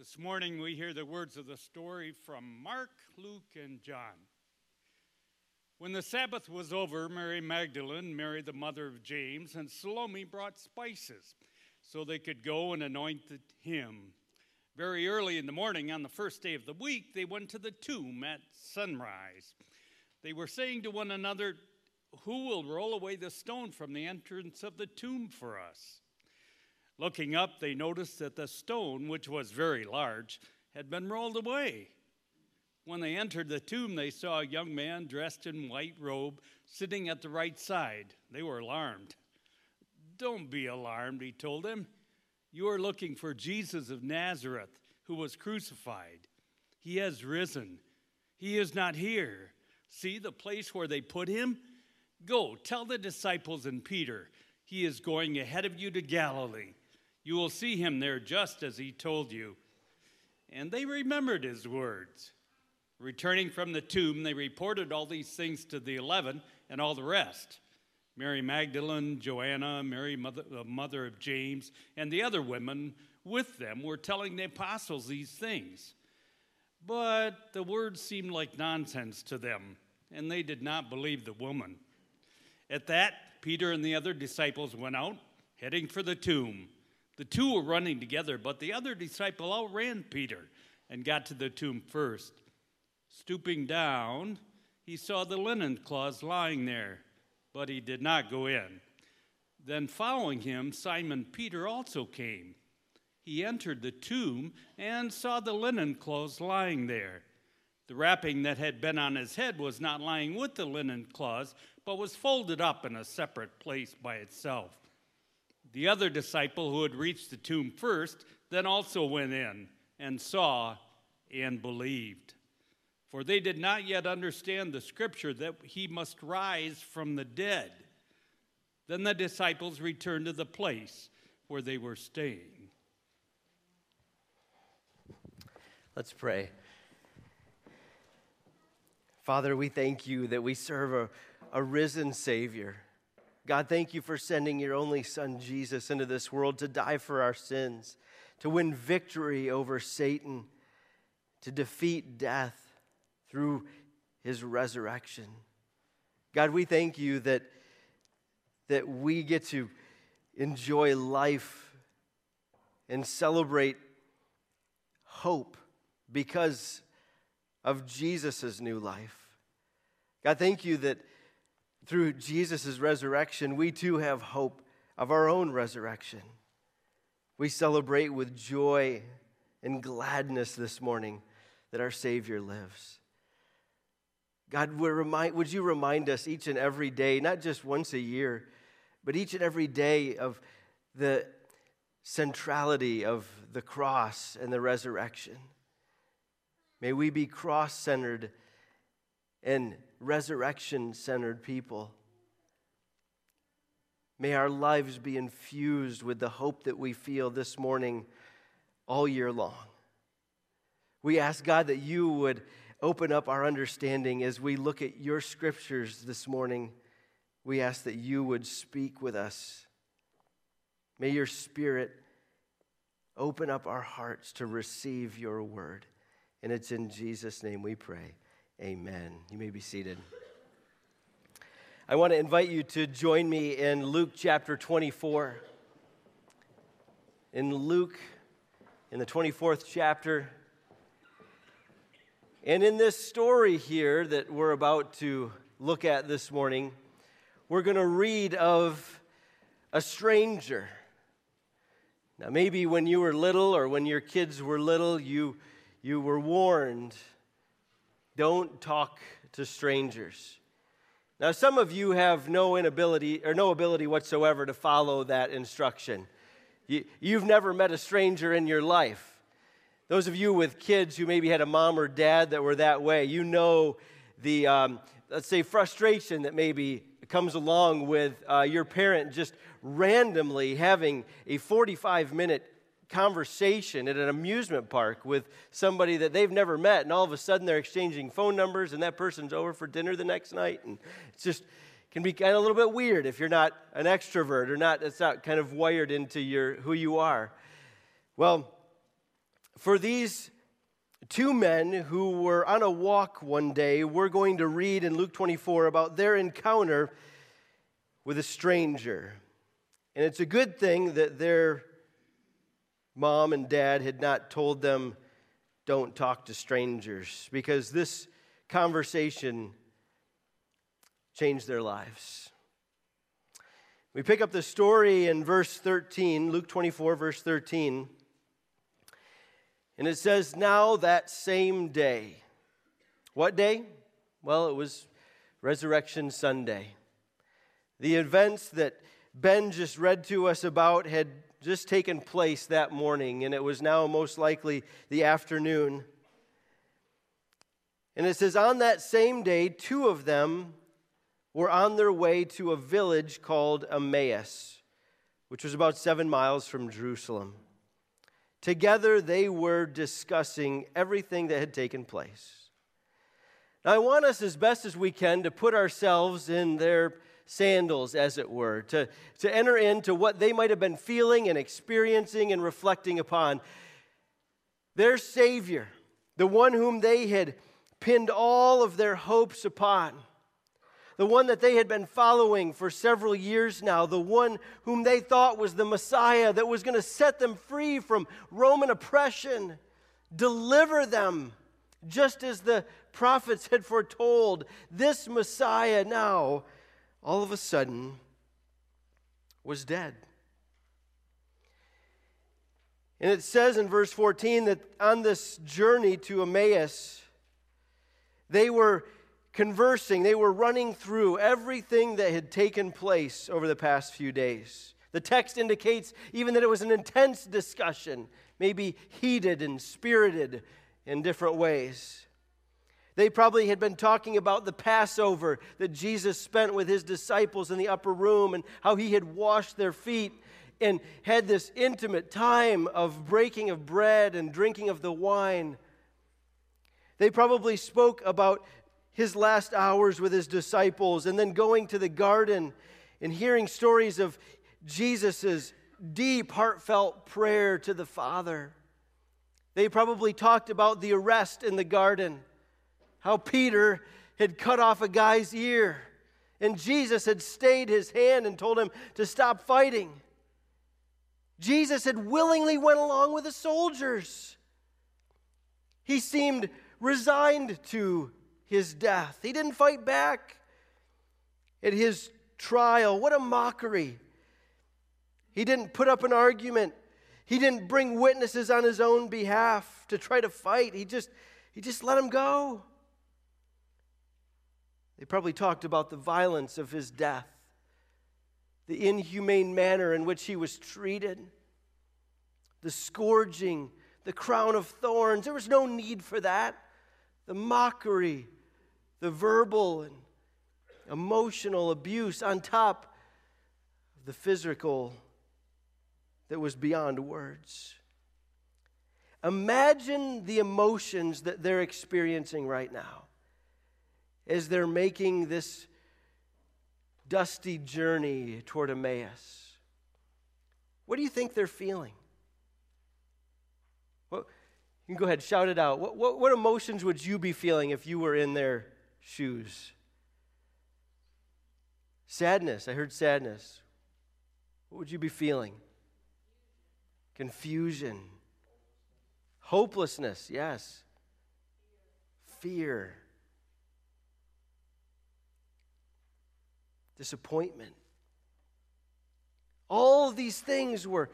This morning we hear the words of the story from Mark, Luke, and John. When the Sabbath was over, Mary Magdalene, Mary the mother of James, and Salome brought spices so they could go and anoint him. Very early in the morning, on the first day of the week, they went to the tomb at sunrise. They were saying to one another, Who will roll away the stone from the entrance of the tomb for us? Looking up, they noticed that the stone, which was very large, had been rolled away. When they entered the tomb, they saw a young man dressed in white robe sitting at the right side. They were alarmed. Don't be alarmed, he told them. You are looking for Jesus of Nazareth, who was crucified. He has risen. He is not here. See the place where they put him? Go, tell the disciples and Peter, he is going ahead of you to Galilee. You will see him there just as he told you. And they remembered his words. Returning from the tomb, they reported all these things to the eleven and all the rest. Mary Magdalene, Joanna, Mary, mother, the mother of James, and the other women with them were telling the apostles these things. But the words seemed like nonsense to them, and they did not believe the woman. At that, Peter and the other disciples went out, heading for the tomb. The two were running together, but the other disciple outran Peter and got to the tomb first. Stooping down, he saw the linen cloths lying there, but he did not go in. Then, following him, Simon Peter also came. He entered the tomb and saw the linen clothes lying there. The wrapping that had been on his head was not lying with the linen cloths, but was folded up in a separate place by itself. The other disciple who had reached the tomb first then also went in and saw and believed. For they did not yet understand the scripture that he must rise from the dead. Then the disciples returned to the place where they were staying. Let's pray. Father, we thank you that we serve a, a risen Savior God, thank you for sending your only Son, Jesus, into this world to die for our sins, to win victory over Satan, to defeat death through his resurrection. God, we thank you that, that we get to enjoy life and celebrate hope because of Jesus' new life. God, thank you that through Jesus' resurrection, we too have hope of our own resurrection. We celebrate with joy and gladness this morning that our Savior lives. God, would you remind us each and every day, not just once a year, but each and every day of the centrality of the cross and the resurrection? May we be cross centered and resurrection centered people. May our lives be infused with the hope that we feel this morning all year long. We ask God that you would open up our understanding as we look at your scriptures this morning. We ask that you would speak with us. May your spirit open up our hearts to receive your word. And it's in Jesus' name we pray. Amen. You may be seated. I want to invite you to join me in Luke chapter 24. In Luke, in the 24th chapter, and in this story here that we're about to look at this morning, we're going to read of a stranger. Now, maybe when you were little or when your kids were little, you, you were warned don't talk to strangers. Now, some of you have no inability or no ability whatsoever to follow that instruction. You, you've never met a stranger in your life. Those of you with kids who maybe had a mom or dad that were that way, you know the, um, let's say, frustration that maybe comes along with uh, your parent just randomly having a 45 minute conversation at an amusement park with somebody that they've never met, and all of a sudden they're exchanging phone numbers, and that person's over for dinner the next night, and it's just can be kind of a little bit weird if you're not an extrovert or not. It's not kind of wired into your who you are. Well, for these two men who were on a walk one day, we're going to read in Luke 24 about their encounter with a stranger. And it's a good thing that their mom and dad had not told them, don't talk to strangers, because this conversation changed their lives. We pick up the story in verse 13, Luke 24, verse 13. And it says, Now that same day. What day? Well, it was Resurrection Sunday. The events that Ben just read to us about had just taken place that morning, and it was now most likely the afternoon. And it says, On that same day, two of them were on their way to a village called Emmaus, which was about seven miles from Jerusalem. Together, they were discussing everything that had taken place. Now, I want us as best as we can to put ourselves in their sandals, as it were, to, to enter into what they might have been feeling and experiencing and reflecting upon. Their Savior, the one whom they had pinned all of their hopes upon, the one that they had been following for several years now, the one whom they thought was the Messiah that was going to set them free from Roman oppression, deliver them, just as the prophets had foretold. This Messiah now, all of a sudden, was dead. And it says in verse 14 that on this journey to Emmaus, they were conversing, they were running through everything that had taken place over the past few days. The text indicates even that it was an intense discussion, maybe heated and spirited in different ways. They probably had been talking about the Passover that Jesus spent with his disciples in the upper room and how he had washed their feet and had this intimate time of breaking of bread and drinking of the wine. They probably spoke about his last hours with his disciples and then going to the garden and hearing stories of Jesus' deep, heartfelt prayer to the Father. They probably talked about the arrest in the garden, how Peter had cut off a guy's ear, and Jesus had stayed his hand and told him to stop fighting. Jesus had willingly went along with the soldiers. He seemed resigned to his death. He didn't fight back at his trial. What a mockery. He didn't put up an argument. He didn't bring witnesses on his own behalf to try to fight. He just he just let him go. They probably talked about the violence of his death, the inhumane manner in which he was treated, the scourging, the crown of thorns. There was no need for that. The mockery, the verbal and emotional abuse on top of the physical that was beyond words. Imagine the emotions that they're experiencing right now as they're making this dusty journey toward Emmaus. What do you think they're feeling? What, you can go ahead, shout it out. What, what, what emotions would you be feeling if you were in their shoes? Sadness. I heard sadness. What would you be feeling? Confusion. Hopelessness, yes. Fear. Disappointment. All these things were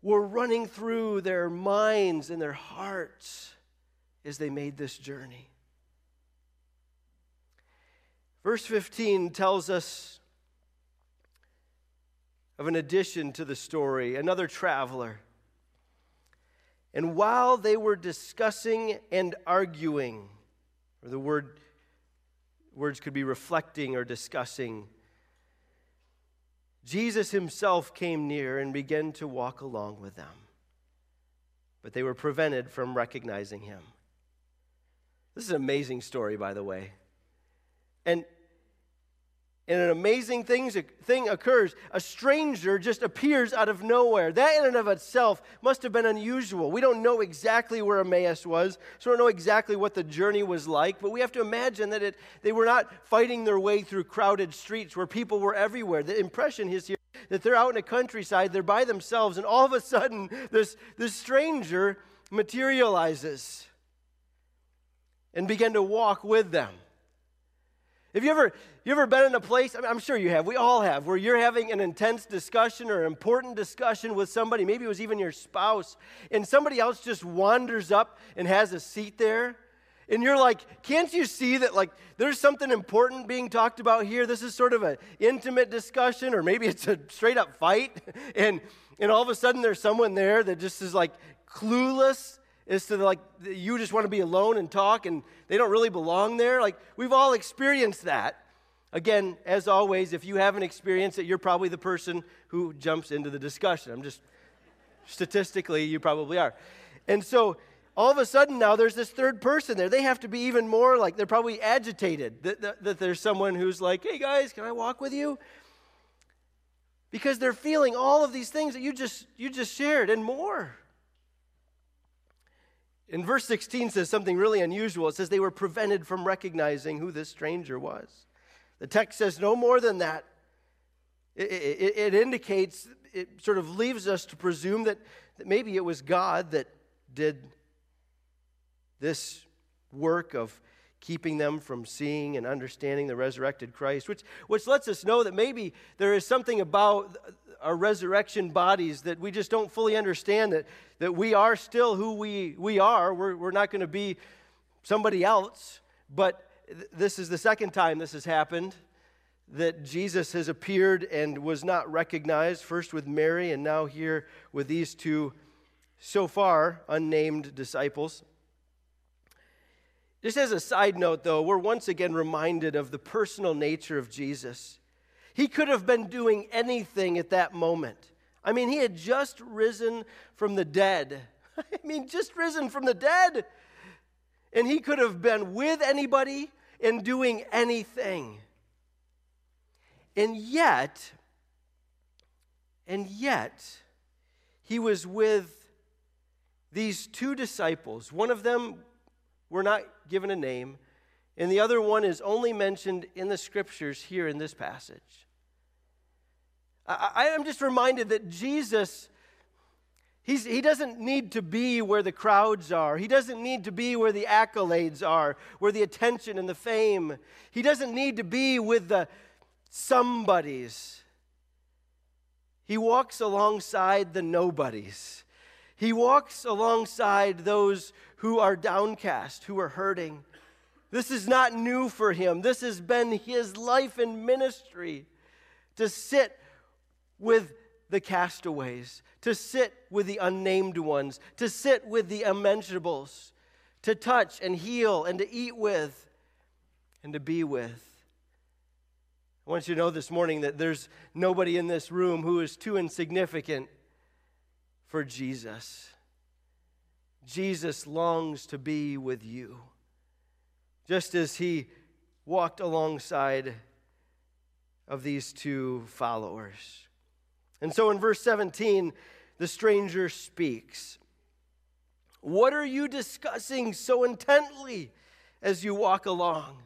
were running through their minds and their hearts as they made this journey. Verse 15 tells us of an addition to the story, another traveler. And while they were discussing and arguing, or the word, words could be reflecting or discussing, Jesus himself came near and began to walk along with them. But they were prevented from recognizing him. This is an amazing story, by the way. And and an amazing things, thing occurs. A stranger just appears out of nowhere. That, in and of itself, must have been unusual. We don't know exactly where Emmaus was, so we don't know exactly what the journey was like, but we have to imagine that it, they were not fighting their way through crowded streets where people were everywhere. The impression is here that they're out in the countryside, they're by themselves, and all of a sudden, this, this stranger materializes and began to walk with them. Have you ever, you ever been in a place, I'm sure you have, we all have, where you're having an intense discussion or an important discussion with somebody, maybe it was even your spouse, and somebody else just wanders up and has a seat there? And you're like, can't you see that like there's something important being talked about here? This is sort of an intimate discussion, or maybe it's a straight up fight, and and all of a sudden there's someone there that just is like clueless is to like you just want to be alone and talk and they don't really belong there. Like we've all experienced that. Again as always if you haven't experienced it you're probably the person who jumps into the discussion. I'm just statistically you probably are. And so all of a sudden now there's this third person there. They have to be even more like they're probably agitated that, that, that there's someone who's like hey guys can i walk with you? Because they're feeling all of these things that you just you just shared and more in verse 16 says something really unusual. It says they were prevented from recognizing who this stranger was. The text says no more than that. It, it, it indicates, it sort of leaves us to presume that, that maybe it was God that did this work of keeping them from seeing and understanding the resurrected Christ, which, which lets us know that maybe there is something about our resurrection bodies that we just don't fully understand that, that we are still who we, we are. We're, we're not going to be somebody else. But th- this is the second time this has happened that Jesus has appeared and was not recognized, first with Mary and now here with these two so far unnamed disciples. Just as a side note, though, we're once again reminded of the personal nature of Jesus. He could have been doing anything at that moment. I mean, he had just risen from the dead. I mean, just risen from the dead. And he could have been with anybody and doing anything. And yet, and yet, he was with these two disciples. One of them, we're not given a name, and the other one is only mentioned in the scriptures here in this passage. I, am just reminded that Jesus, he's, he doesn't need to be where the crowds are. He doesn't need to be where the accolades are, where the attention and the fame. He doesn't need to be with the somebodies. He walks alongside the nobodies. He walks alongside those who are downcast, who are hurting. This is not new for him. This has been his life and ministry to sit with the castaways, to sit with the unnamed ones, to sit with the unmentionables, to touch and heal and to eat with and to be with. I want you to know this morning that there's nobody in this room who is too insignificant for Jesus. Jesus longs to be with you, just as he walked alongside of these two followers. And so in verse 17, the stranger speaks. What are you discussing so intently as you walk along?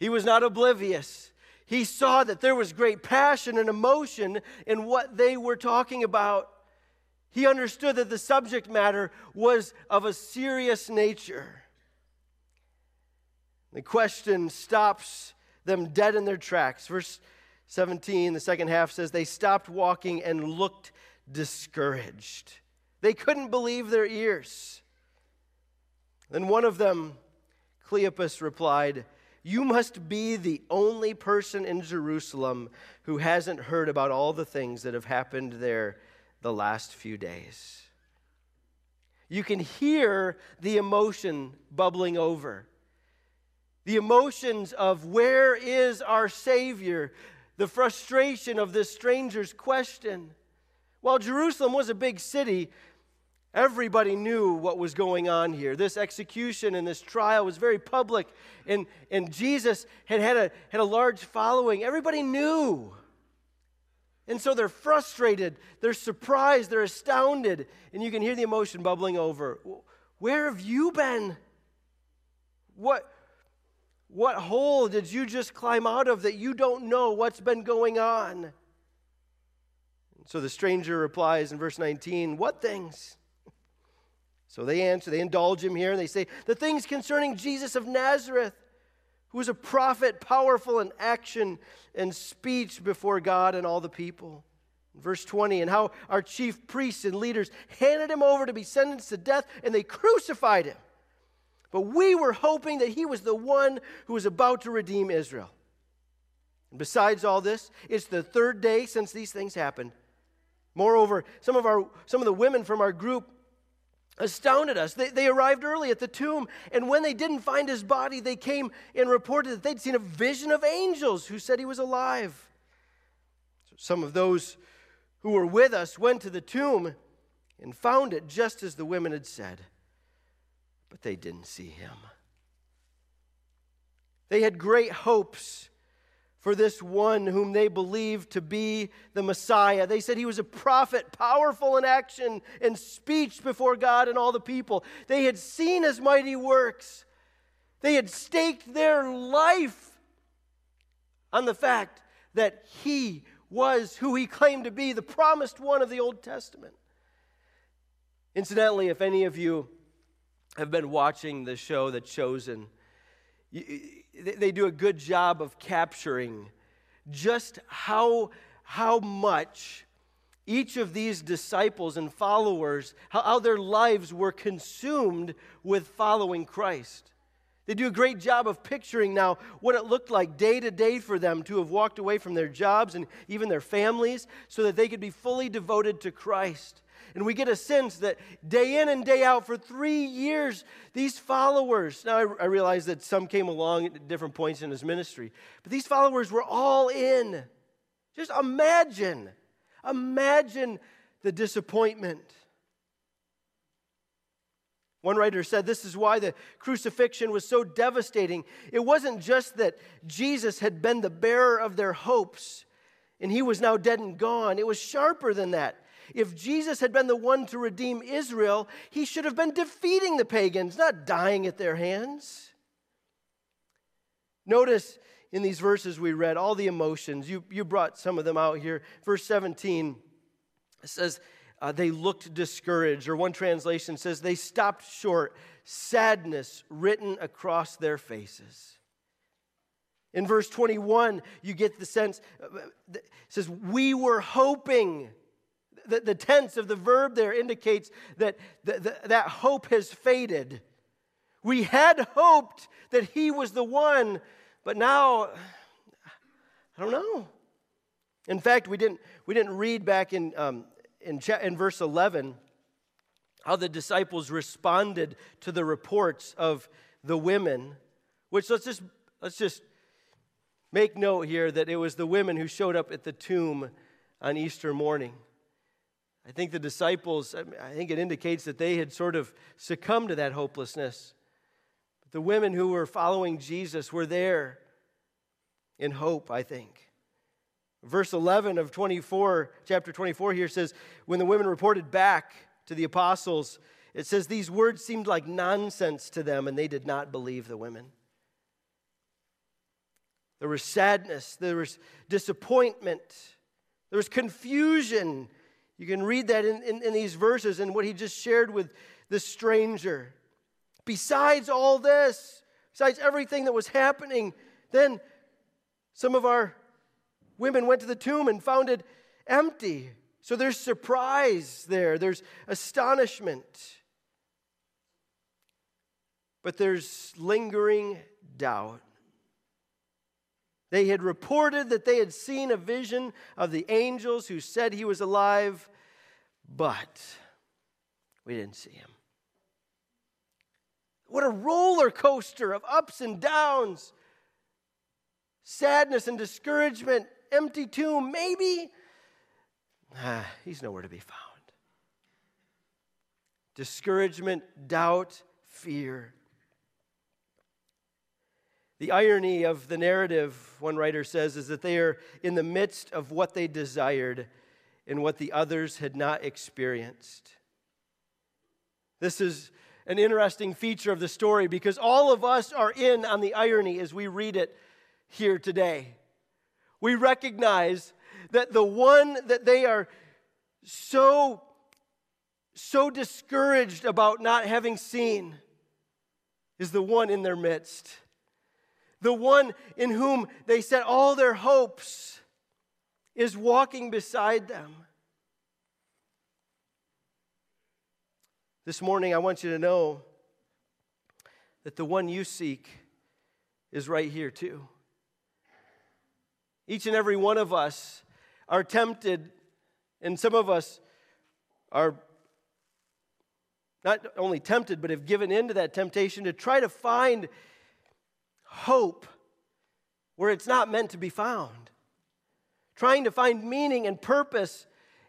He was not oblivious. He saw that there was great passion and emotion in what they were talking about. He understood that the subject matter was of a serious nature. The question stops them dead in their tracks. Verse 17, the second half says, They stopped walking and looked discouraged. They couldn't believe their ears. Then one of them, Cleopas, replied, You must be the only person in Jerusalem who hasn't heard about all the things that have happened there the last few days. You can hear the emotion bubbling over. The emotions of where is our Savior? the frustration of this stranger's question. While Jerusalem was a big city, Everybody knew what was going on here. This execution and this trial was very public, and, and Jesus had had a, had a large following. Everybody knew. And so they're frustrated, they're surprised, they're astounded, and you can hear the emotion bubbling over. Where have you been? What, what hole did you just climb out of that you don't know what's been going on? So the stranger replies in verse 19, What things? So they answer, they indulge him here, and they say, The things concerning Jesus of Nazareth, who was a prophet, powerful in action and speech before God and all the people. Verse 20, and how our chief priests and leaders handed him over to be sentenced to death, and they crucified him. But we were hoping that he was the one who was about to redeem Israel. And besides all this, it's the third day since these things happened. Moreover, some of, our, some of the women from our group astounded us. They, they arrived early at the tomb, and when they didn't find his body, they came and reported that they'd seen a vision of angels who said he was alive. So some of those who were with us went to the tomb and found it just as the women had said, but they didn't see him. They had great hopes for this one whom they believed to be the Messiah. They said he was a prophet, powerful in action and speech before God and all the people. They had seen his mighty works. They had staked their life on the fact that he was who he claimed to be, the promised one of the Old Testament. Incidentally, if any of you have been watching the show The Chosen, they do a good job of capturing just how, how much each of these disciples and followers, how, how their lives were consumed with following Christ. They do a great job of picturing now what it looked like day to day for them to have walked away from their jobs and even their families so that they could be fully devoted to Christ. And we get a sense that day in and day out for three years, these followers, now I, I realize that some came along at different points in his ministry, but these followers were all in. Just imagine, imagine the disappointment one writer said this is why the crucifixion was so devastating. It wasn't just that Jesus had been the bearer of their hopes and he was now dead and gone, it was sharper than that. If Jesus had been the one to redeem Israel, he should have been defeating the pagans, not dying at their hands. Notice in these verses we read all the emotions. You, you brought some of them out here. Verse 17 says, uh, they looked discouraged, or one translation says they stopped short, sadness written across their faces. In verse 21, you get the sense, uh, it says, We were hoping. The, the tense of the verb there indicates that the, the, that hope has faded. We had hoped that he was the one, but now, I don't know. In fact, we didn't, we didn't read back in um, in, in verse 11 how the disciples responded to the reports of the women, which let's just, let's just make note here that it was the women who showed up at the tomb on Easter morning. I think the disciples, I think it indicates that they had sort of succumbed to that hopelessness. But the women who were following Jesus were there in hope, I think. Verse 11 of 24, chapter 24 here says, When the women reported back to the apostles, it says, These words seemed like nonsense to them, and they did not believe the women. There was sadness, there was disappointment, there was confusion. You can read that in, in, in these verses and what he just shared with the stranger. Besides all this, besides everything that was happening, then some of our women went to the tomb and found it empty. So there's surprise there, there's astonishment. But there's lingering doubt. They had reported that they had seen a vision of the angels who said he was alive, but we didn't see him. What a roller coaster of ups and downs, sadness and discouragement, empty tomb, maybe. Ah, he's nowhere to be found. discouragement, doubt, fear. The irony of the narrative, one writer says, is that they are in the midst of what they desired and what the others had not experienced. This is an interesting feature of the story because all of us are in on the irony as we read it here today. We recognize that the one that they are so so discouraged about not having seen is the one in their midst the one in whom they set all their hopes, is walking beside them. This morning, I want you to know that the one you seek is right here, too. Each and every one of us are tempted, and some of us are not only tempted, but have given in to that temptation to try to find hope where it's not meant to be found. Trying to find meaning and purpose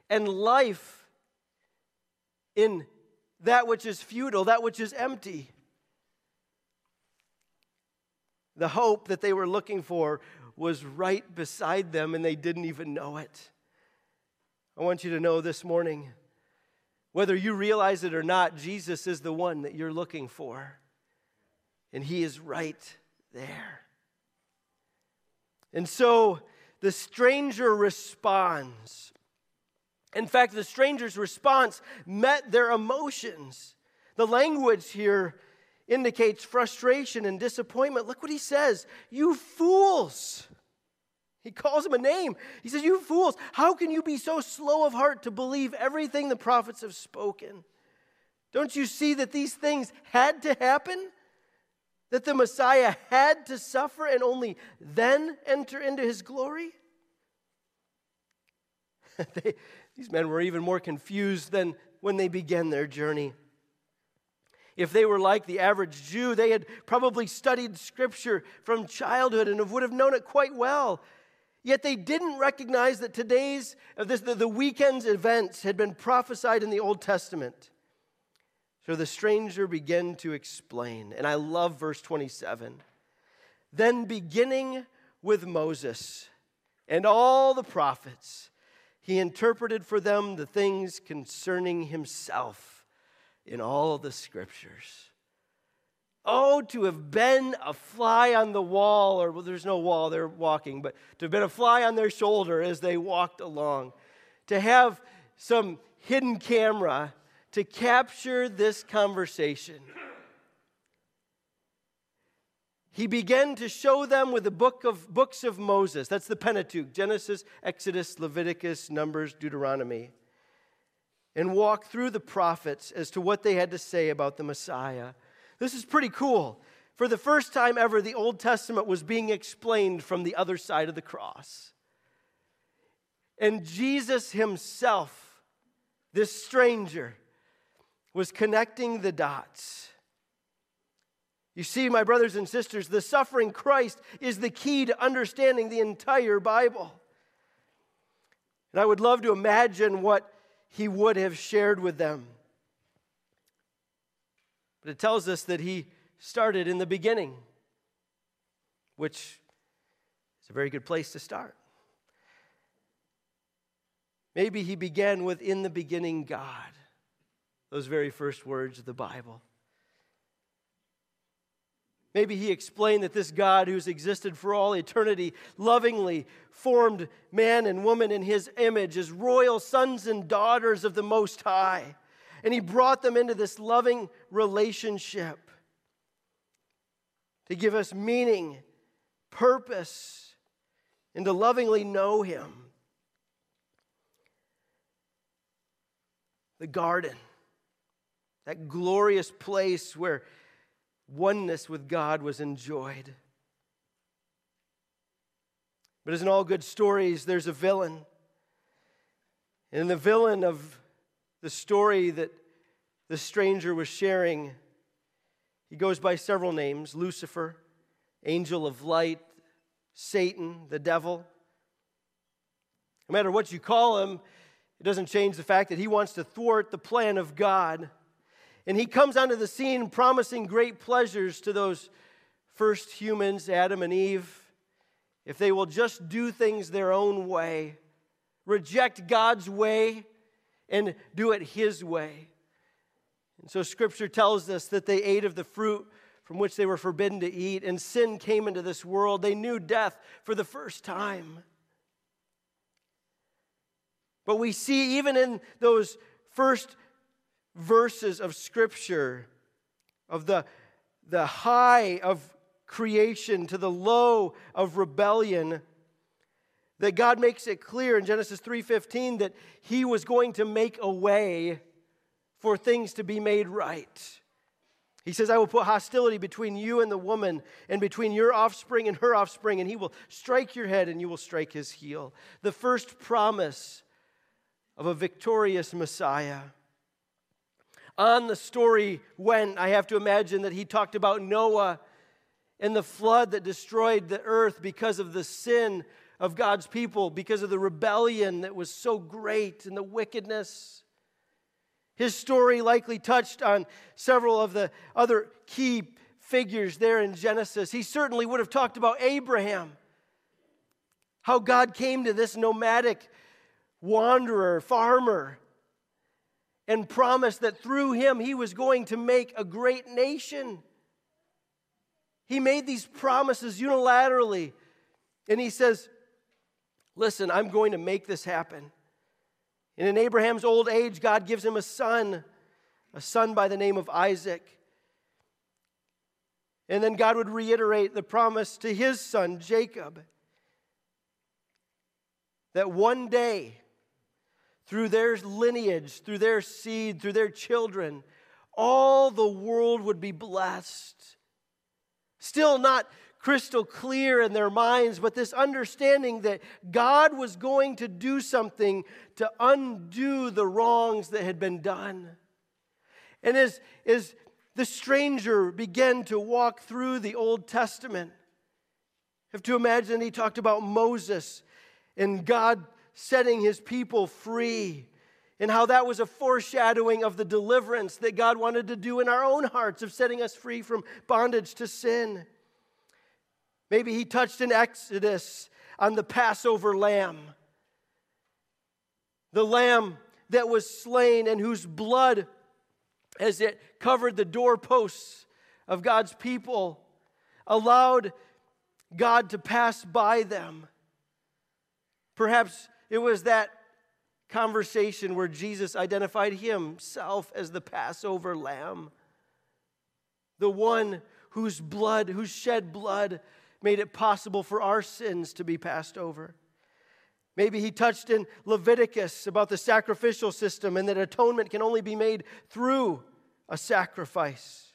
and life in that which is futile, that which is empty. The hope that they were looking for was right beside them and they didn't even know it. I want you to know this morning whether you realize it or not, Jesus is the one that you're looking for. And He is right there. And so the stranger responds. In fact, the stranger's response met their emotions. The language here indicates frustration and disappointment. Look what he says You fools! He calls him a name. He says, You fools, how can you be so slow of heart to believe everything the prophets have spoken? Don't you see that these things had to happen? That the Messiah had to suffer and only then enter into his glory? they, these men were even more confused than when they began their journey. If they were like the average Jew, they had probably studied Scripture from childhood and would have known it quite well. Yet they didn't recognize that today's, the weekend's events had been prophesied in the Old Testament. So the stranger began to explain, and I love verse 27. Then, beginning with Moses and all the prophets, he interpreted for them the things concerning himself in all the scriptures. Oh, to have been a fly on the wall, or well, there's no wall, they're walking, but to have been a fly on their shoulder as they walked along. To have some hidden camera to capture this conversation. He began to show them with the book of books of Moses. That's the Pentateuch Genesis, Exodus, Leviticus, Numbers, Deuteronomy. And walk through the prophets as to what they had to say about the Messiah. This is pretty cool. For the first time ever, the Old Testament was being explained from the other side of the cross. And Jesus himself, this stranger, was connecting the dots. You see, my brothers and sisters, the suffering Christ is the key to understanding the entire Bible. And I would love to imagine what he would have shared with them. But it tells us that he started in the beginning, which is a very good place to start. Maybe he began with, In the beginning, God those very first words of the Bible. Maybe he explained that this God who's existed for all eternity lovingly formed man and woman in his image as royal sons and daughters of the Most High. And he brought them into this loving relationship to give us meaning, purpose, and to lovingly know him. The garden that glorious place where oneness with God was enjoyed. But as in all good stories, there's a villain. And the villain of the story that the stranger was sharing, he goes by several names Lucifer, angel of light, Satan, the devil. No matter what you call him, it doesn't change the fact that he wants to thwart the plan of God And he comes onto the scene promising great pleasures to those first humans, Adam and Eve, if they will just do things their own way, reject God's way, and do it his way. And so scripture tells us that they ate of the fruit from which they were forbidden to eat, and sin came into this world. They knew death for the first time. But we see, even in those first verses of Scripture, of the, the high of creation to the low of rebellion, that God makes it clear in Genesis 3:15 that he was going to make a way for things to be made right. He says, I will put hostility between you and the woman, and between your offspring and her offspring, and he will strike your head and you will strike his heel. The first promise of a victorious Messiah. On the story went, I have to imagine that he talked about Noah and the flood that destroyed the earth because of the sin of God's people, because of the rebellion that was so great and the wickedness. His story likely touched on several of the other key figures there in Genesis. He certainly would have talked about Abraham, how God came to this nomadic wanderer, farmer, and promised that through him he was going to make a great nation. He made these promises unilaterally, and he says, Listen, I'm going to make this happen. And in Abraham's old age, God gives him a son, a son by the name of Isaac. And then God would reiterate the promise to his son, Jacob, that one day, through their lineage, through their seed, through their children, all the world would be blessed. Still not crystal clear in their minds, but this understanding that God was going to do something to undo the wrongs that had been done. And as, as the stranger began to walk through the Old Testament, have to imagine he talked about Moses and God setting his people free and how that was a foreshadowing of the deliverance that God wanted to do in our own hearts of setting us free from bondage to sin. Maybe he touched in Exodus on the Passover lamb. The lamb that was slain and whose blood, as it covered the doorposts of God's people, allowed God to pass by them. Perhaps it was that conversation where Jesus identified himself as the Passover lamb, the one whose blood, whose shed blood made it possible for our sins to be passed over. Maybe he touched in Leviticus about the sacrificial system and that atonement can only be made through a sacrifice.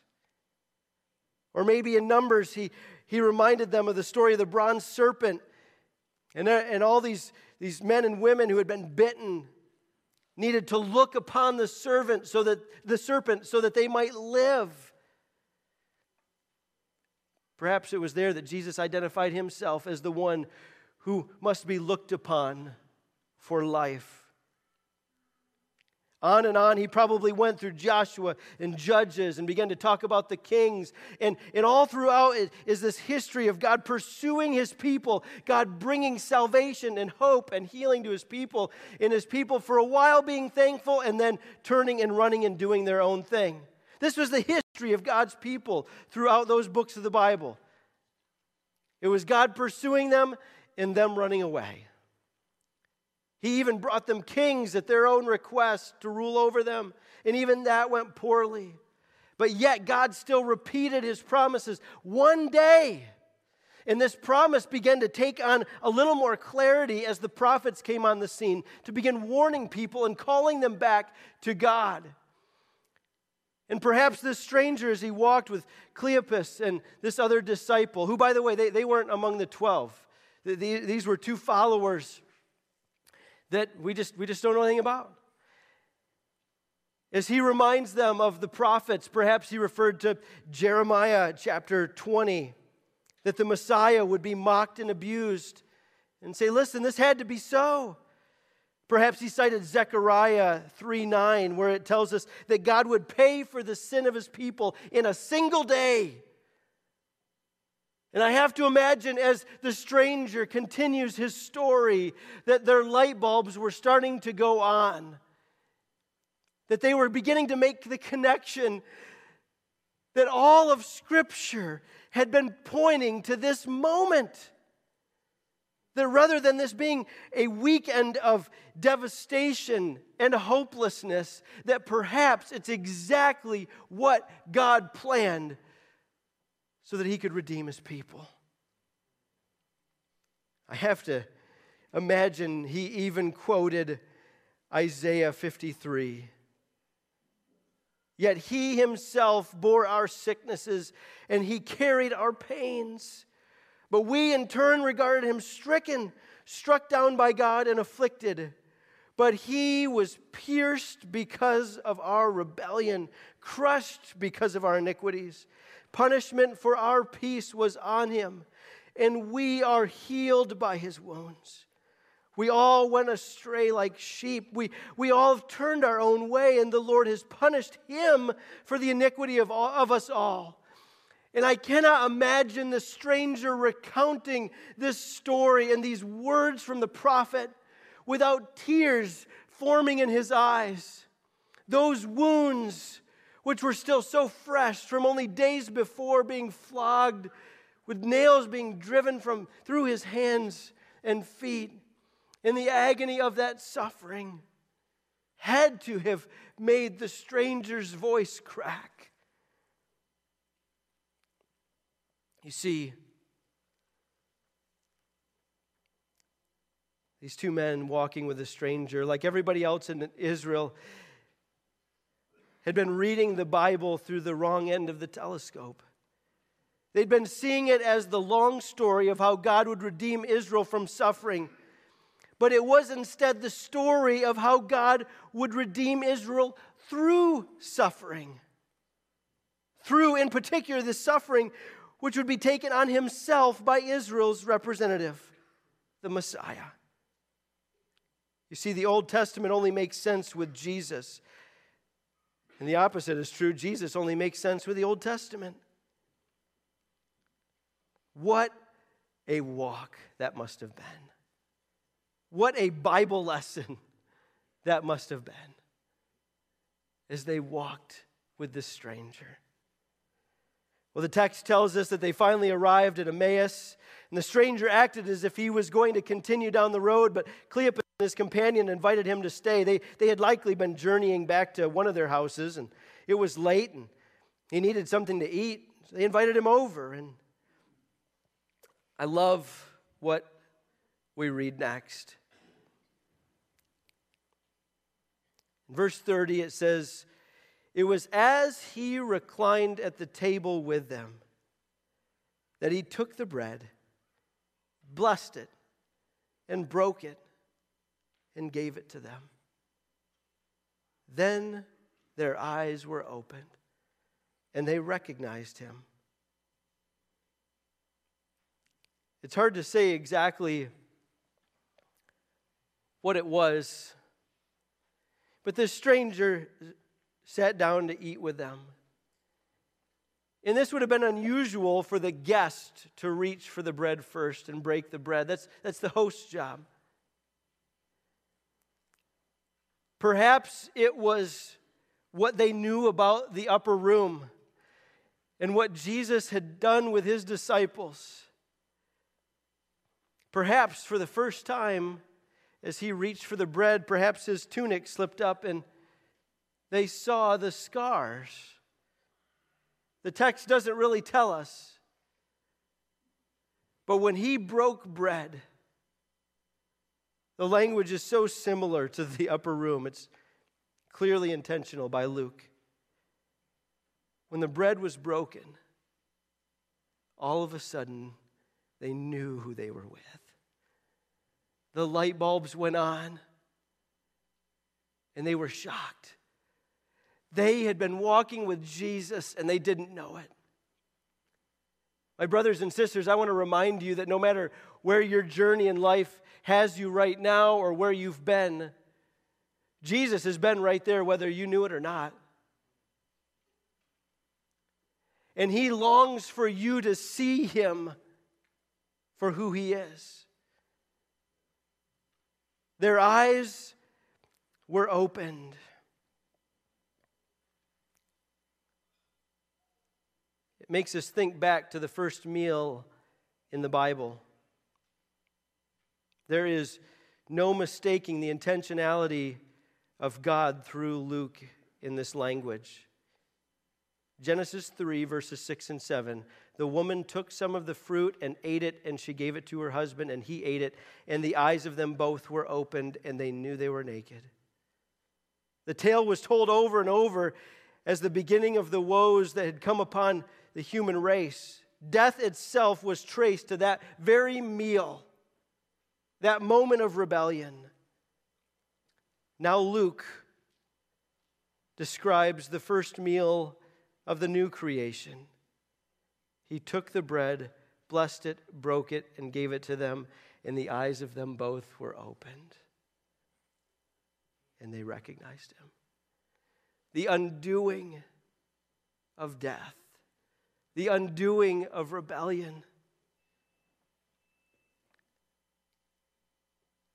Or maybe in Numbers, he, he reminded them of the story of the bronze serpent and, uh, and all these, these men and women who had been bitten needed to look upon the servant so that the serpent so that they might live. Perhaps it was there that Jesus identified himself as the one who must be looked upon for life. On and on, he probably went through Joshua and Judges and began to talk about the kings. And, and all throughout is this history of God pursuing his people, God bringing salvation and hope and healing to his people, and his people for a while being thankful and then turning and running and doing their own thing. This was the history of God's people throughout those books of the Bible. It was God pursuing them and them running away. He even brought them kings at their own request to rule over them, and even that went poorly. But yet, God still repeated his promises. One day, and this promise began to take on a little more clarity as the prophets came on the scene to begin warning people and calling them back to God. And perhaps this stranger, as he walked with Cleopas and this other disciple, who, by the way, they, they weren't among the 12. These were two followers that we just, we just don't know anything about. As he reminds them of the prophets, perhaps he referred to Jeremiah chapter 20, that the Messiah would be mocked and abused, and say, Listen, this had to be so. Perhaps he cited Zechariah 3 9, where it tells us that God would pay for the sin of his people in a single day. And I have to imagine as the stranger continues his story that their light bulbs were starting to go on, that they were beginning to make the connection that all of Scripture had been pointing to this moment. That rather than this being a weekend of devastation and hopelessness, that perhaps it's exactly what God planned so that he could redeem his people. I have to imagine he even quoted Isaiah 53. Yet he himself bore our sicknesses and he carried our pains. But we in turn regarded him stricken, struck down by God, and afflicted. But he was pierced because of our rebellion, crushed because of our iniquities. Punishment for our peace was on him, and we are healed by his wounds. We all went astray like sheep. We, we all have turned our own way, and the Lord has punished him for the iniquity of, all, of us all. And I cannot imagine the stranger recounting this story and these words from the prophet without tears forming in his eyes. Those wounds, which were still so fresh from only days before being flogged, with nails being driven from through his hands and feet, in the agony of that suffering, had to have made the stranger's voice crack. You see, these two men walking with a stranger, like everybody else in Israel, had been reading the Bible through the wrong end of the telescope. They'd been seeing it as the long story of how God would redeem Israel from suffering. But it was instead the story of how God would redeem Israel through suffering. Through, in particular, the suffering which would be taken on himself by Israel's representative, the Messiah. You see, the Old Testament only makes sense with Jesus. And the opposite is true. Jesus only makes sense with the Old Testament. What a walk that must have been. What a Bible lesson that must have been as they walked with this stranger. Well, the text tells us that they finally arrived at Emmaus, and the stranger acted as if he was going to continue down the road, but Cleopas and his companion invited him to stay. They, they had likely been journeying back to one of their houses, and it was late, and he needed something to eat. So they invited him over, and I love what we read next. In verse 30, it says, it was as he reclined at the table with them that he took the bread, blessed it, and broke it, and gave it to them. Then their eyes were opened, and they recognized him. It's hard to say exactly what it was, but this stranger sat down to eat with them. And this would have been unusual for the guest to reach for the bread first and break the bread. That's, that's the host's job. Perhaps it was what they knew about the upper room and what Jesus had done with his disciples. Perhaps for the first time, as he reached for the bread, perhaps his tunic slipped up and they saw the scars. The text doesn't really tell us. But when he broke bread, the language is so similar to the upper room. It's clearly intentional by Luke. When the bread was broken, all of a sudden they knew who they were with. The light bulbs went on, and they were shocked. They had been walking with Jesus and they didn't know it. My brothers and sisters, I want to remind you that no matter where your journey in life has you right now or where you've been, Jesus has been right there whether you knew it or not. And he longs for you to see him for who he is. Their eyes were opened. It makes us think back to the first meal in the Bible. There is no mistaking the intentionality of God through Luke in this language. Genesis 3, verses 6 and 7. The woman took some of the fruit and ate it, and she gave it to her husband, and he ate it. And the eyes of them both were opened, and they knew they were naked. The tale was told over and over as the beginning of the woes that had come upon the human race. Death itself was traced to that very meal, that moment of rebellion. Now, Luke describes the first meal of the new creation. He took the bread, blessed it, broke it, and gave it to them, and the eyes of them both were opened. And they recognized him. The undoing of death, the undoing of rebellion.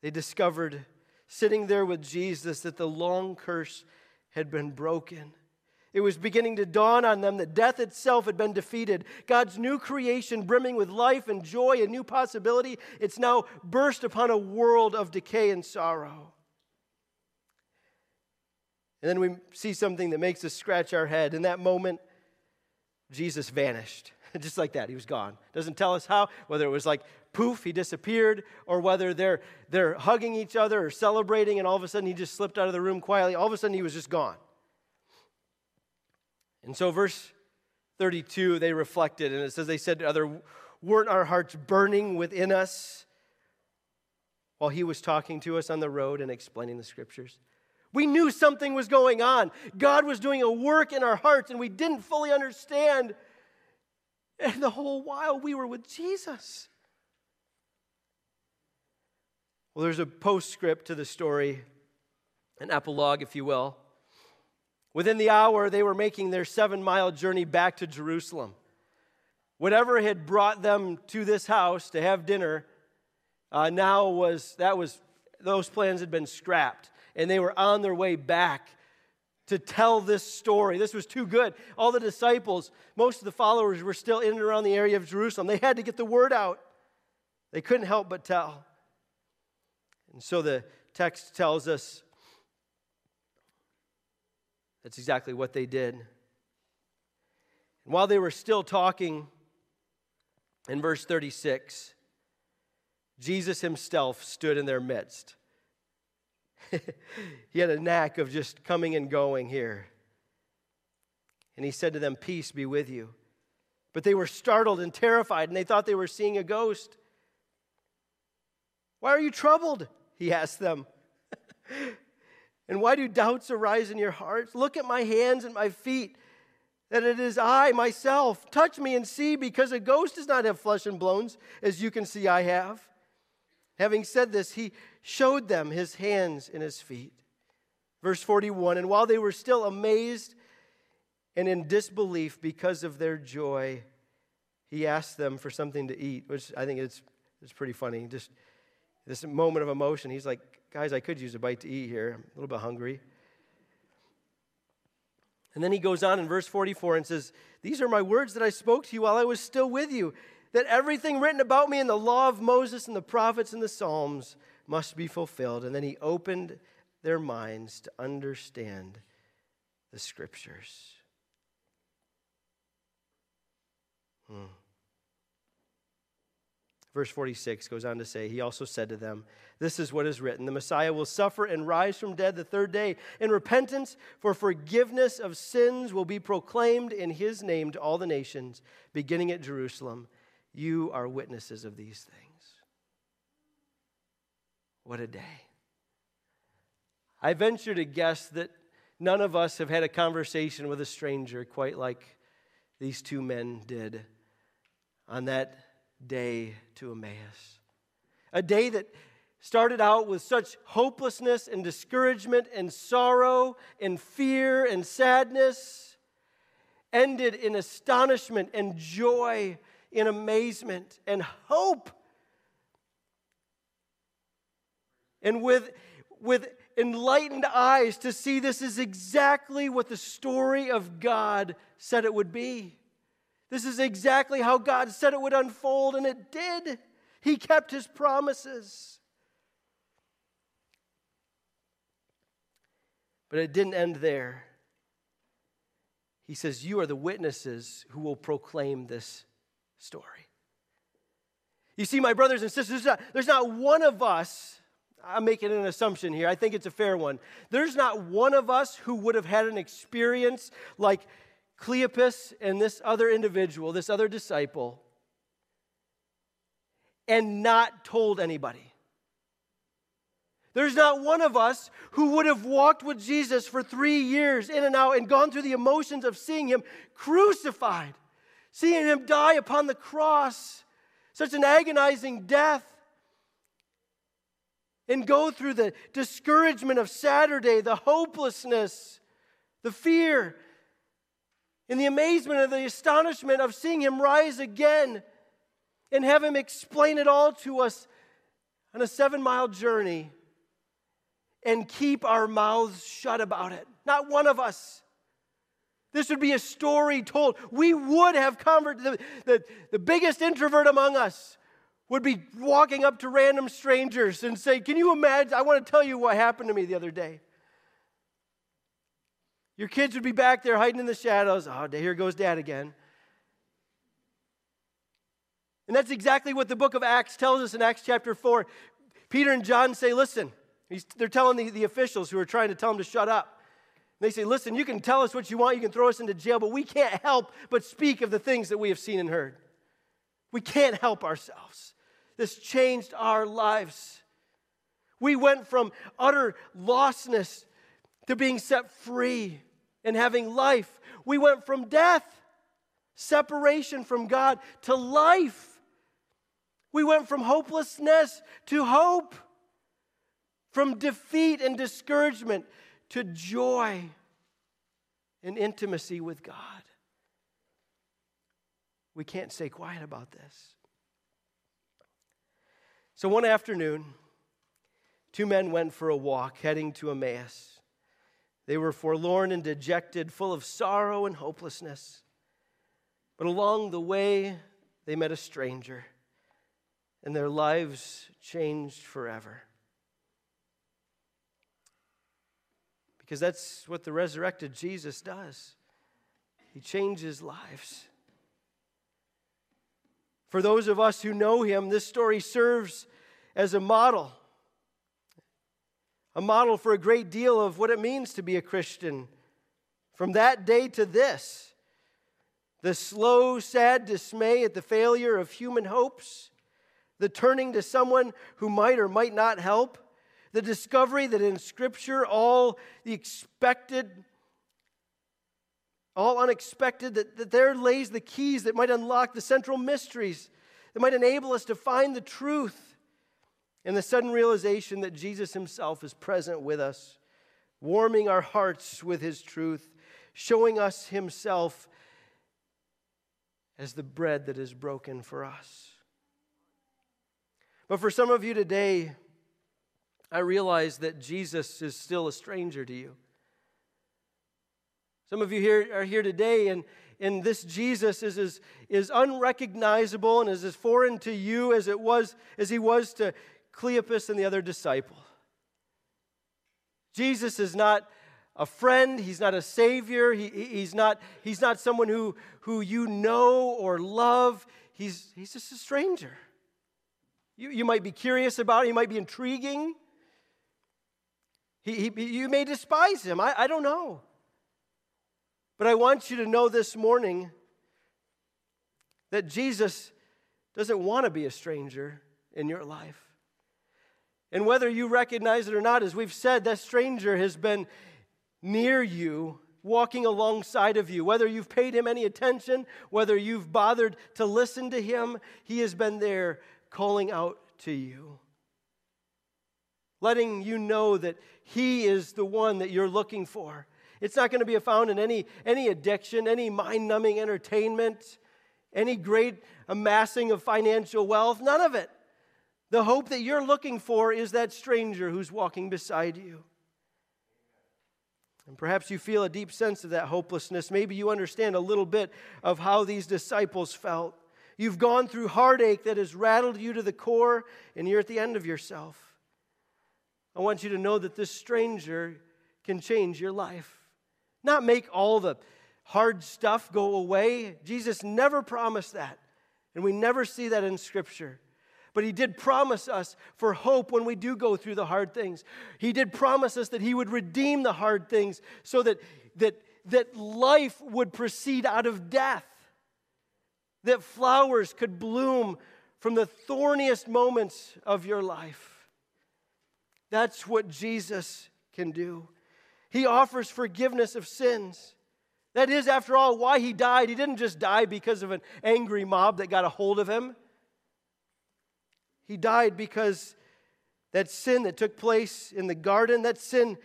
They discovered, sitting there with Jesus, that the long curse had been broken it was beginning to dawn on them that death itself had been defeated. God's new creation, brimming with life and joy and new possibility, it's now burst upon a world of decay and sorrow. And then we see something that makes us scratch our head. In that moment, Jesus vanished. Just like that, he was gone. Doesn't tell us how, whether it was like poof, he disappeared, or whether they're, they're hugging each other or celebrating, and all of a sudden he just slipped out of the room quietly. All of a sudden he was just gone. And so, verse 32, they reflected, and it says, They said to other, Weren't our hearts burning within us while he was talking to us on the road and explaining the scriptures? We knew something was going on. God was doing a work in our hearts, and we didn't fully understand. And the whole while we were with Jesus. Well, there's a postscript to the story, an epilogue, if you will. Within the hour, they were making their seven mile journey back to Jerusalem. Whatever had brought them to this house to have dinner, uh, now was, that was, those plans had been scrapped. And they were on their way back to tell this story. This was too good. All the disciples, most of the followers were still in and around the area of Jerusalem. They had to get the word out. They couldn't help but tell. And so the text tells us that's exactly what they did. And while they were still talking, in verse 36, Jesus himself stood in their midst. He had a knack of just coming and going here. And he said to them, Peace be with you. But they were startled and terrified, and they thought they were seeing a ghost. Why are you troubled? He asked them. And why do doubts arise in your hearts? Look at my hands and my feet, that it is I myself. Touch me and see, because a ghost does not have flesh and bones, as you can see I have. Having said this, he showed them his hands and his feet. Verse 41 And while they were still amazed and in disbelief because of their joy, he asked them for something to eat, which I think it's, it's pretty funny. Just this moment of emotion. He's like, Guys, I could use a bite to eat here. I'm a little bit hungry. And then he goes on in verse 44 and says, These are my words that I spoke to you while I was still with you, that everything written about me in the law of Moses and the prophets and the Psalms must be fulfilled. And then he opened their minds to understand the scriptures. Hmm. Verse 46 goes on to say, He also said to them, This is what is written The Messiah will suffer and rise from dead the third day, and repentance for forgiveness of sins will be proclaimed in His name to all the nations, beginning at Jerusalem. You are witnesses of these things. What a day. I venture to guess that none of us have had a conversation with a stranger quite like these two men did on that day to Emmaus. A day that started out with such hopelessness and discouragement and sorrow and fear and sadness, ended in astonishment and joy, in amazement and hope. And with, with enlightened eyes to see this is exactly what the story of God said it would be. This is exactly how God said it would unfold, and it did. He kept his promises. But it didn't end there. He says, You are the witnesses who will proclaim this story. You see, my brothers and sisters, there's not, there's not one of us, I'm making an assumption here, I think it's a fair one. There's not one of us who would have had an experience like Cleopas and this other individual, this other disciple, and not told anybody. There's not one of us who would have walked with Jesus for three years in and out and gone through the emotions of seeing him crucified, seeing him die upon the cross, such an agonizing death, and go through the discouragement of Saturday, the hopelessness, the fear, and the amazement and the astonishment of seeing him rise again and have him explain it all to us on a seven mile journey and keep our mouths shut about it. Not one of us. This would be a story told. We would have converted the, the, the biggest introvert among us would be walking up to random strangers and say, Can you imagine? I want to tell you what happened to me the other day. Your kids would be back there hiding in the shadows. Oh, here goes dad again. And that's exactly what the book of Acts tells us in Acts chapter 4. Peter and John say, Listen, they're telling the, the officials who are trying to tell them to shut up. They say, Listen, you can tell us what you want, you can throw us into jail, but we can't help but speak of the things that we have seen and heard. We can't help ourselves. This changed our lives. We went from utter lostness to being set free and having life. We went from death, separation from God, to life. We went from hopelessness to hope, from defeat and discouragement to joy and intimacy with God. We can't stay quiet about this. So one afternoon, two men went for a walk heading to Emmaus. They were forlorn and dejected, full of sorrow and hopelessness. But along the way, they met a stranger, and their lives changed forever. Because that's what the resurrected Jesus does. He changes lives. For those of us who know him, this story serves as a model a model for a great deal of what it means to be a Christian. From that day to this, the slow, sad dismay at the failure of human hopes, the turning to someone who might or might not help, the discovery that in Scripture all the expected, all unexpected, that, that there lays the keys that might unlock the central mysteries, that might enable us to find the truth and the sudden realization that Jesus himself is present with us, warming our hearts with his truth, showing us himself as the bread that is broken for us. But for some of you today, I realize that Jesus is still a stranger to you. Some of you here are here today, and, and this Jesus is, is, is unrecognizable and is as foreign to you as it was as he was to Cleopas and the other disciple. Jesus is not a friend, he's not a savior, he, he's, not, he's not someone who, who you know or love, he's, he's just a stranger. You, you might be curious about him, he might be intriguing. He, he, you may despise him, I, I don't know. But I want you to know this morning that Jesus doesn't want to be a stranger in your life. And whether you recognize it or not, as we've said, that stranger has been near you walking alongside of you. Whether you've paid him any attention, whether you've bothered to listen to him, he has been there calling out to you. Letting you know that he is the one that you're looking for. It's not going to be found in any, any addiction, any mind numbing entertainment, any great amassing of financial wealth, none of it. The hope that you're looking for is that stranger who's walking beside you. And perhaps you feel a deep sense of that hopelessness. Maybe you understand a little bit of how these disciples felt. You've gone through heartache that has rattled you to the core, and you're at the end of yourself. I want you to know that this stranger can change your life. Not make all the hard stuff go away. Jesus never promised that, and we never see that in Scripture. But he did promise us for hope when we do go through the hard things. He did promise us that he would redeem the hard things so that, that, that life would proceed out of death, that flowers could bloom from the thorniest moments of your life. That's what Jesus can do. He offers forgiveness of sins. That is, after all, why he died. He didn't just die because of an angry mob that got a hold of him. He died because that sin that took place in the garden, that sin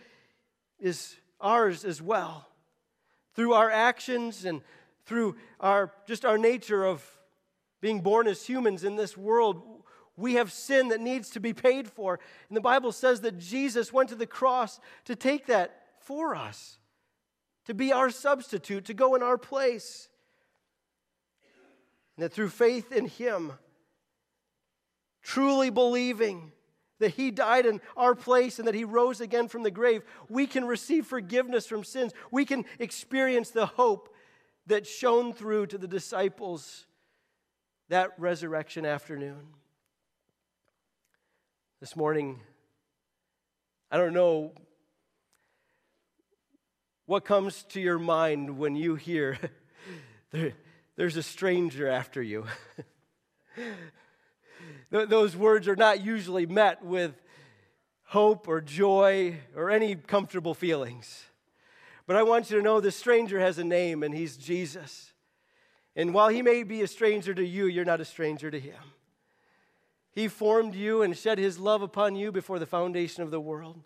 is ours as well. Through our actions and through our just our nature of being born as humans in this world, we have sin that needs to be paid for. And the Bible says that Jesus went to the cross to take that for us, to be our substitute, to go in our place. And that through faith in Him, truly believing that He died in our place and that He rose again from the grave, we can receive forgiveness from sins. We can experience the hope that shone through to the disciples that resurrection afternoon. This morning, I don't know what comes to your mind when you hear there, there's a stranger after you. those words are not usually met with hope or joy or any comfortable feelings. But I want you to know the stranger has a name, and he's Jesus. And while he may be a stranger to you, you're not a stranger to him. He formed you and shed his love upon you before the foundation of the world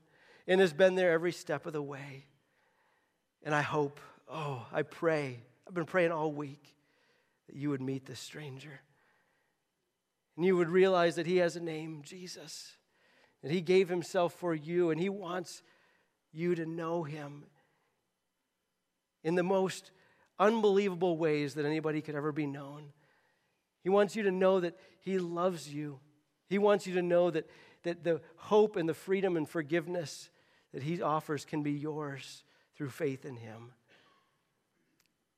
and has been there every step of the way. And I hope, oh, I pray, I've been praying all week that you would meet this stranger. And you would realize that He has a name, Jesus, that He gave Himself for you, and He wants you to know Him in the most unbelievable ways that anybody could ever be known. He wants you to know that He loves you. He wants you to know that, that the hope and the freedom and forgiveness that He offers can be yours through faith in Him.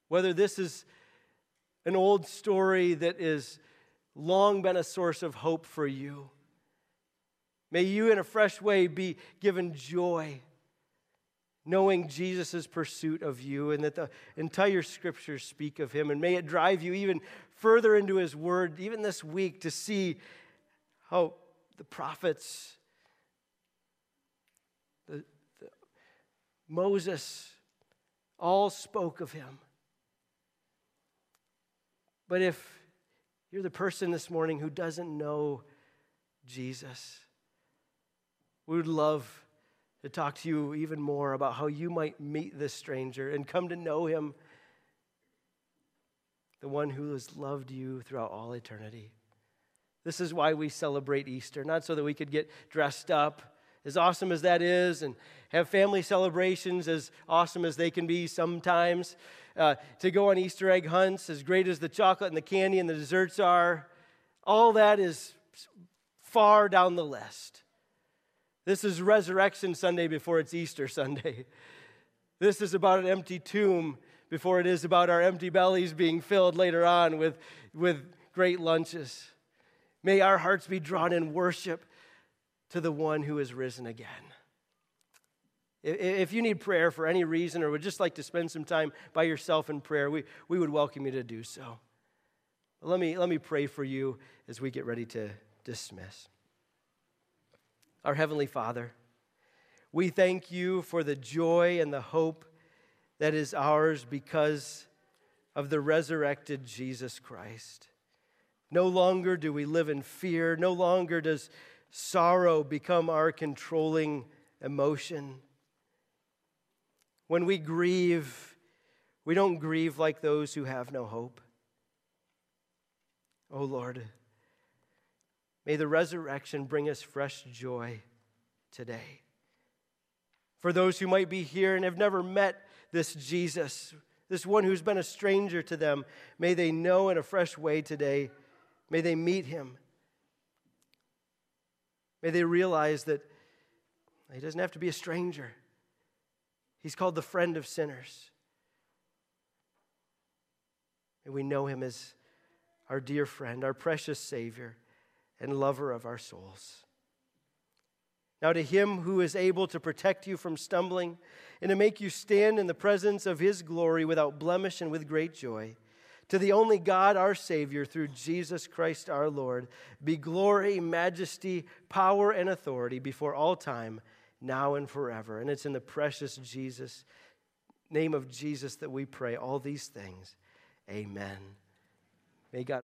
Whether this is an old story that is long been a source of hope for you. May you, in a fresh way, be given joy knowing Jesus' pursuit of you and that the entire scriptures speak of him. And may it drive you even further into his word, even this week, to see how the prophets, the, the Moses, all spoke of him. But if you're the person this morning who doesn't know Jesus. We would love to talk to you even more about how you might meet this stranger and come to know him, the one who has loved you throughout all eternity. This is why we celebrate Easter, not so that we could get dressed up, as awesome as that is, and have family celebrations, as awesome as they can be sometimes uh, to go on Easter egg hunts, as great as the chocolate and the candy and the desserts are, all that is far down the list. This is Resurrection Sunday before it's Easter Sunday. This is about an empty tomb before it is about our empty bellies being filled later on with, with great lunches. May our hearts be drawn in worship to the one who is risen again. If you need prayer for any reason or would just like to spend some time by yourself in prayer, we, we would welcome you to do so. Let me, let me pray for you as we get ready to dismiss. Our Heavenly Father, we thank you for the joy and the hope that is ours because of the resurrected Jesus Christ. No longer do we live in fear. No longer does sorrow become our controlling emotion. When we grieve, we don't grieve like those who have no hope. Oh Lord, may the resurrection bring us fresh joy today. For those who might be here and have never met this Jesus, this one who's been a stranger to them, may they know in a fresh way today. May they meet him. May they realize that he doesn't have to be a stranger. He's called the friend of sinners. May we know him as our dear friend, our precious Savior, and lover of our souls. Now, to him who is able to protect you from stumbling and to make you stand in the presence of his glory without blemish and with great joy, to the only God, our Savior, through Jesus Christ our Lord, be glory, majesty, power, and authority before all time, now and forever. And it's in the precious Jesus, name of Jesus, that we pray all these things. Amen. May God